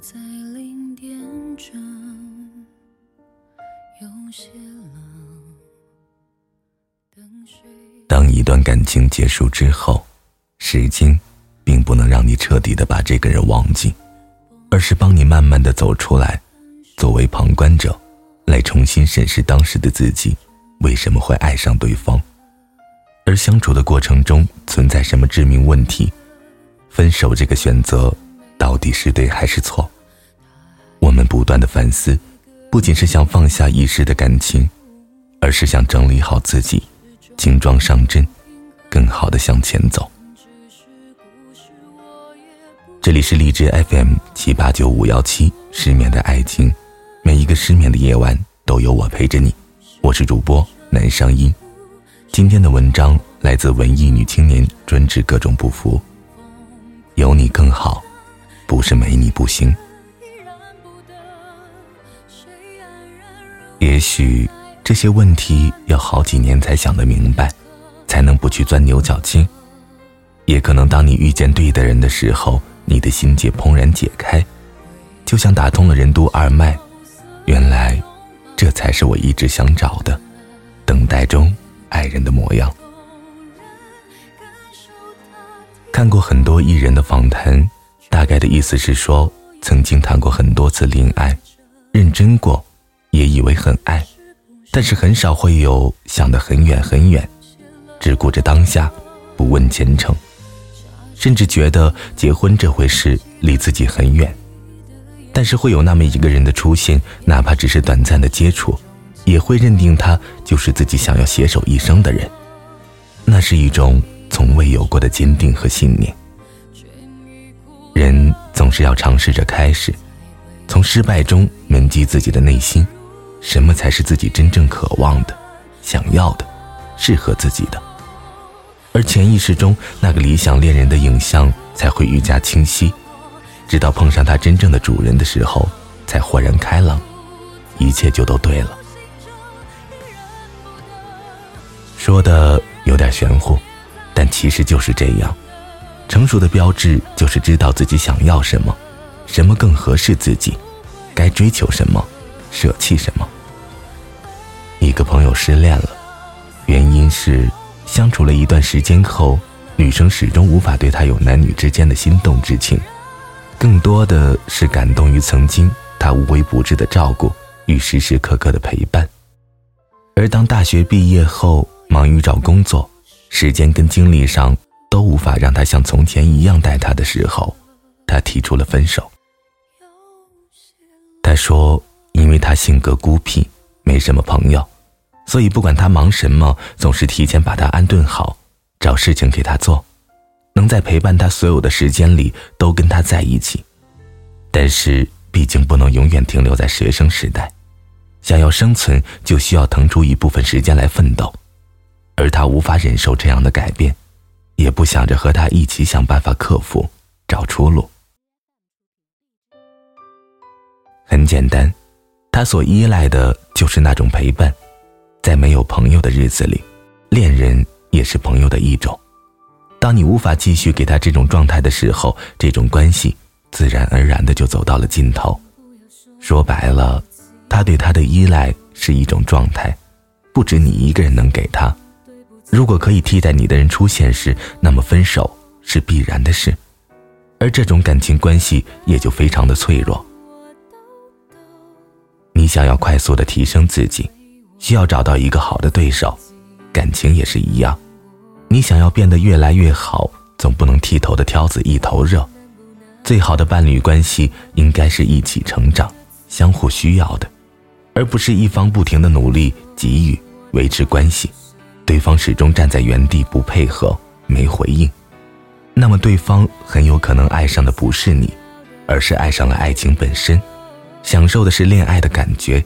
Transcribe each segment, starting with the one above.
在零点整，有些冷。等谁？当一段感情结束之后，时间并不能让你彻底的把这个人忘记，而是帮你慢慢的走出来，作为旁观者，来重新审视当时的自己为什么会爱上对方，而相处的过程中存在什么致命问题，分手这个选择底是对还是错？我们不断的反思，不仅是想放下一时的感情，而是想整理好自己，轻装上阵，更好的向前走。这里是荔枝 FM 七八九五幺七，失眠的爱情，每一个失眠的夜晚都有我陪着你。我是主播南声音，今天的文章来自文艺女青年，专治各种不服。有你更好，不是没你不行。也许这些问题要好几年才想得明白，才能不去钻牛角尖。也可能当你遇见对的人的时候。你的心结怦然解开，就像打通了任督二脉。原来，这才是我一直想找的，等待中爱人的模样。看过很多艺人的访谈，大概的意思是说，曾经谈过很多次恋爱，认真过，也以为很爱，但是很少会有想得很远很远，只顾着当下，不问前程。甚至觉得结婚这回事离自己很远，但是会有那么一个人的出现，哪怕只是短暂的接触，也会认定他就是自己想要携手一生的人。那是一种从未有过的坚定和信念。人总是要尝试着开始，从失败中铭记自己的内心，什么才是自己真正渴望的、想要的、适合自己的。而潜意识中那个理想恋人的影像才会愈加清晰，直到碰上他真正的主人的时候，才豁然开朗，一切就都对了。说的有点玄乎，但其实就是这样。成熟的标志就是知道自己想要什么，什么更合适自己，该追求什么，舍弃什么。一个朋友失恋了，原因是。相处了一段时间后，女生始终无法对他有男女之间的心动之情，更多的是感动于曾经他无微不至的照顾与时时刻刻的陪伴。而当大学毕业后，忙于找工作，时间跟精力上都无法让他像从前一样待他的时候，他提出了分手。他说，因为他性格孤僻，没什么朋友。所以，不管他忙什么，总是提前把他安顿好，找事情给他做，能在陪伴他所有的时间里都跟他在一起。但是，毕竟不能永远停留在学生时代，想要生存，就需要腾出一部分时间来奋斗。而他无法忍受这样的改变，也不想着和他一起想办法克服，找出路。很简单，他所依赖的就是那种陪伴。在没有朋友的日子里，恋人也是朋友的一种。当你无法继续给他这种状态的时候，这种关系自然而然的就走到了尽头。说白了，他对他的依赖是一种状态，不止你一个人能给他。如果可以替代你的人出现时，那么分手是必然的事，而这种感情关系也就非常的脆弱。你想要快速的提升自己。需要找到一个好的对手，感情也是一样。你想要变得越来越好，总不能剃头的挑子一头热。最好的伴侣关系应该是一起成长，相互需要的，而不是一方不停的努力给予维持关系，对方始终站在原地不配合没回应，那么对方很有可能爱上的不是你，而是爱上了爱情本身，享受的是恋爱的感觉，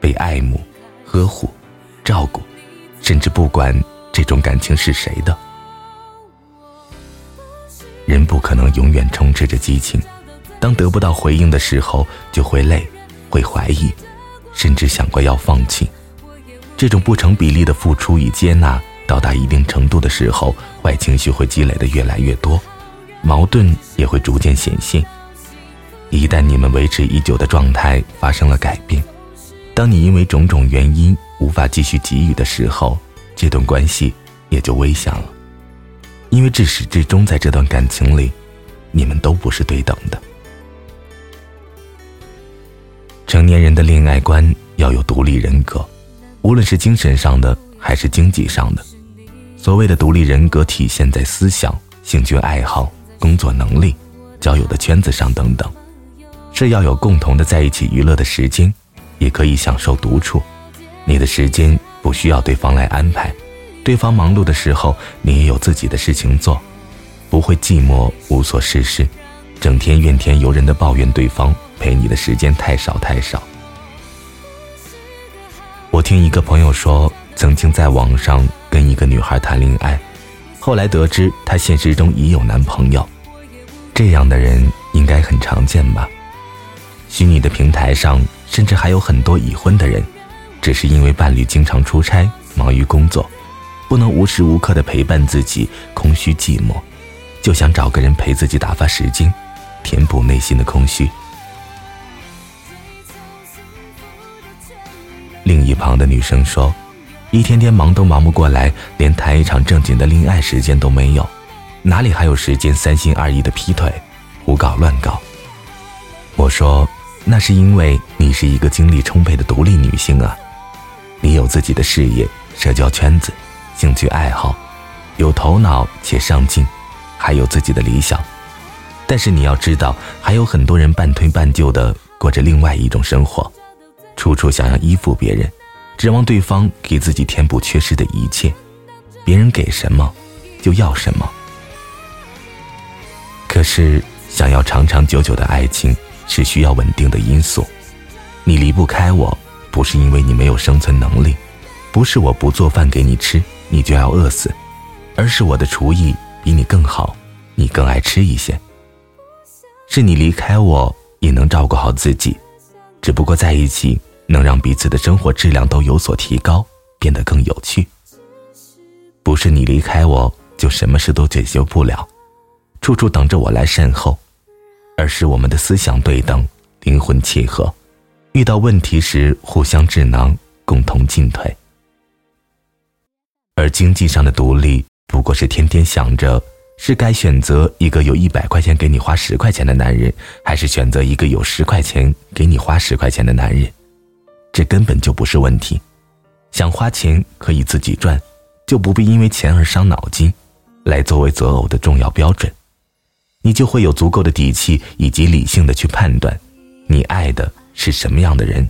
被爱慕。呵护、照顾，甚至不管这种感情是谁的，人不可能永远充斥着激情。当得不到回应的时候，就会累，会怀疑，甚至想过要放弃。这种不成比例的付出与接纳到达一定程度的时候，坏情绪会积累的越来越多，矛盾也会逐渐显现。一旦你们维持已久的状态发生了改变，当你因为种种原因无法继续给予的时候，这段关系也就危险了。因为至始至终在这段感情里，你们都不是对等的。成年人的恋爱观要有独立人格，无论是精神上的还是经济上的。所谓的独立人格体现在思想、兴趣爱好、工作能力、交友的圈子上等等。是要有共同的在一起娱乐的时间，也可以享受独处。你的时间不需要对方来安排，对方忙碌的时候，你也有自己的事情做，不会寂寞无所事事，整天怨天尤人的抱怨对方。陪你的时间太少太少。我听一个朋友说，曾经在网上跟一个女孩谈恋爱，后来得知她现实中已有男朋友。这样的人应该很常见吧？虚拟的平台上，甚至还有很多已婚的人，只是因为伴侣经常出差，忙于工作，不能无时无刻的陪伴自己，空虚寂寞，就想找个人陪自己打发时间，填补内心的空虚。另一旁的女生说：“一天天忙都忙不过来，连谈一场正经的恋爱时间都没有，哪里还有时间三心二意的劈腿、胡搞乱搞？”我说：“那是因为你是一个精力充沛的独立女性啊，你有自己的事业、社交圈子、兴趣爱好，有头脑且上进，还有自己的理想。但是你要知道，还有很多人半推半就的过着另外一种生活。”处处想要依附别人，指望对方给自己填补缺失的一切，别人给什么，就要什么。可是，想要长长久久的爱情是需要稳定的因素。你离不开我，不是因为你没有生存能力，不是我不做饭给你吃你就要饿死，而是我的厨艺比你更好，你更爱吃一些。是你离开我也能照顾好自己，只不过在一起。能让彼此的生活质量都有所提高，变得更有趣。不是你离开我就什么事都解决不了，处处等着我来善后，而是我们的思想对等，灵魂契合，遇到问题时互相智囊，共同进退。而经济上的独立，不过是天天想着是该选择一个有一百块钱给你花十块钱的男人，还是选择一个有十块钱给你花十块钱的男人。这根本就不是问题，想花钱可以自己赚，就不必因为钱而伤脑筋，来作为择偶的重要标准，你就会有足够的底气以及理性的去判断，你爱的是什么样的人，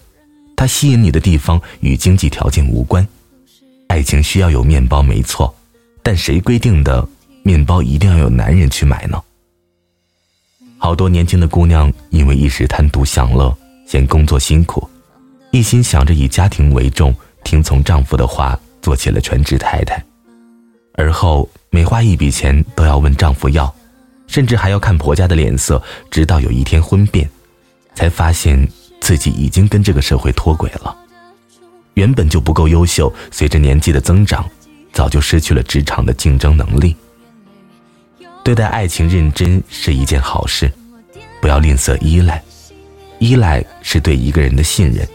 他吸引你的地方与经济条件无关，爱情需要有面包没错，但谁规定的面包一定要有男人去买呢？好多年轻的姑娘因为一时贪图享乐，嫌工作辛苦。一心想着以家庭为重，听从丈夫的话，做起了全职太太。而后每花一笔钱都要问丈夫要，甚至还要看婆家的脸色，直到有一天婚变，才发现自己已经跟这个社会脱轨了。原本就不够优秀，随着年纪的增长，早就失去了职场的竞争能力。对待爱情认真是一件好事，不要吝啬依赖，依赖是对一个人的信任。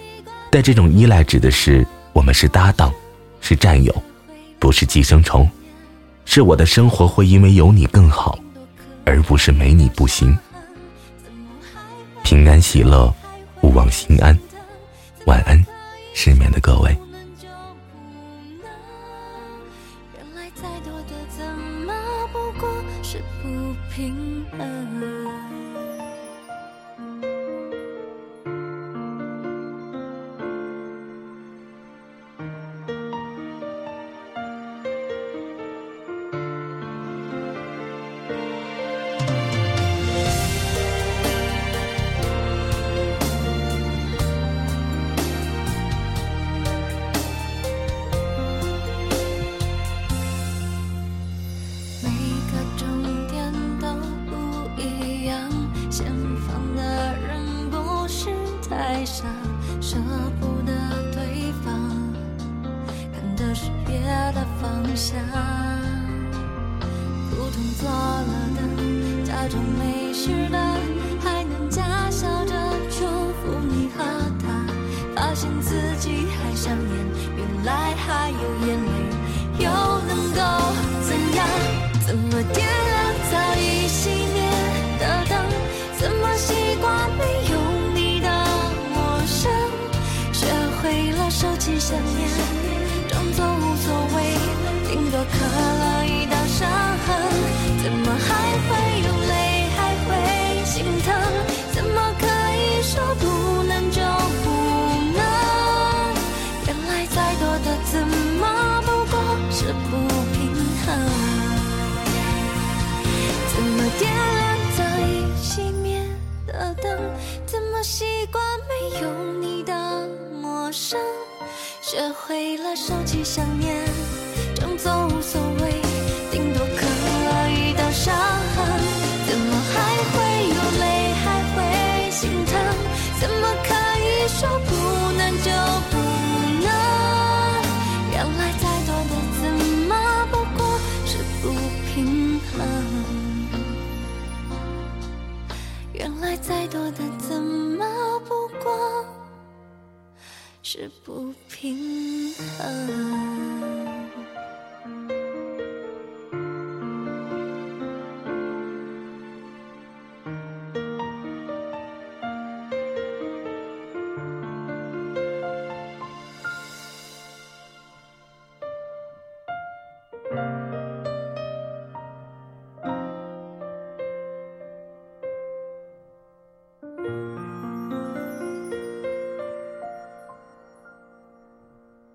但这种依赖指的是我们是搭档，是战友，不是寄生虫，是我的生活会因为有你更好，而不是没你不行。平安喜乐，勿忘心安，晚安，失眠的各位。舍痛没事的，还能假笑着祝福你和他，发现自己还想念，原来还有眼泪，又能够怎样？怎么点亮早已熄灭的灯？怎么习惯没有你的陌生？学会了收起想念，装作无所谓，顶多刻了一道伤痕，怎么还会？学会了收起想念，装作无所谓。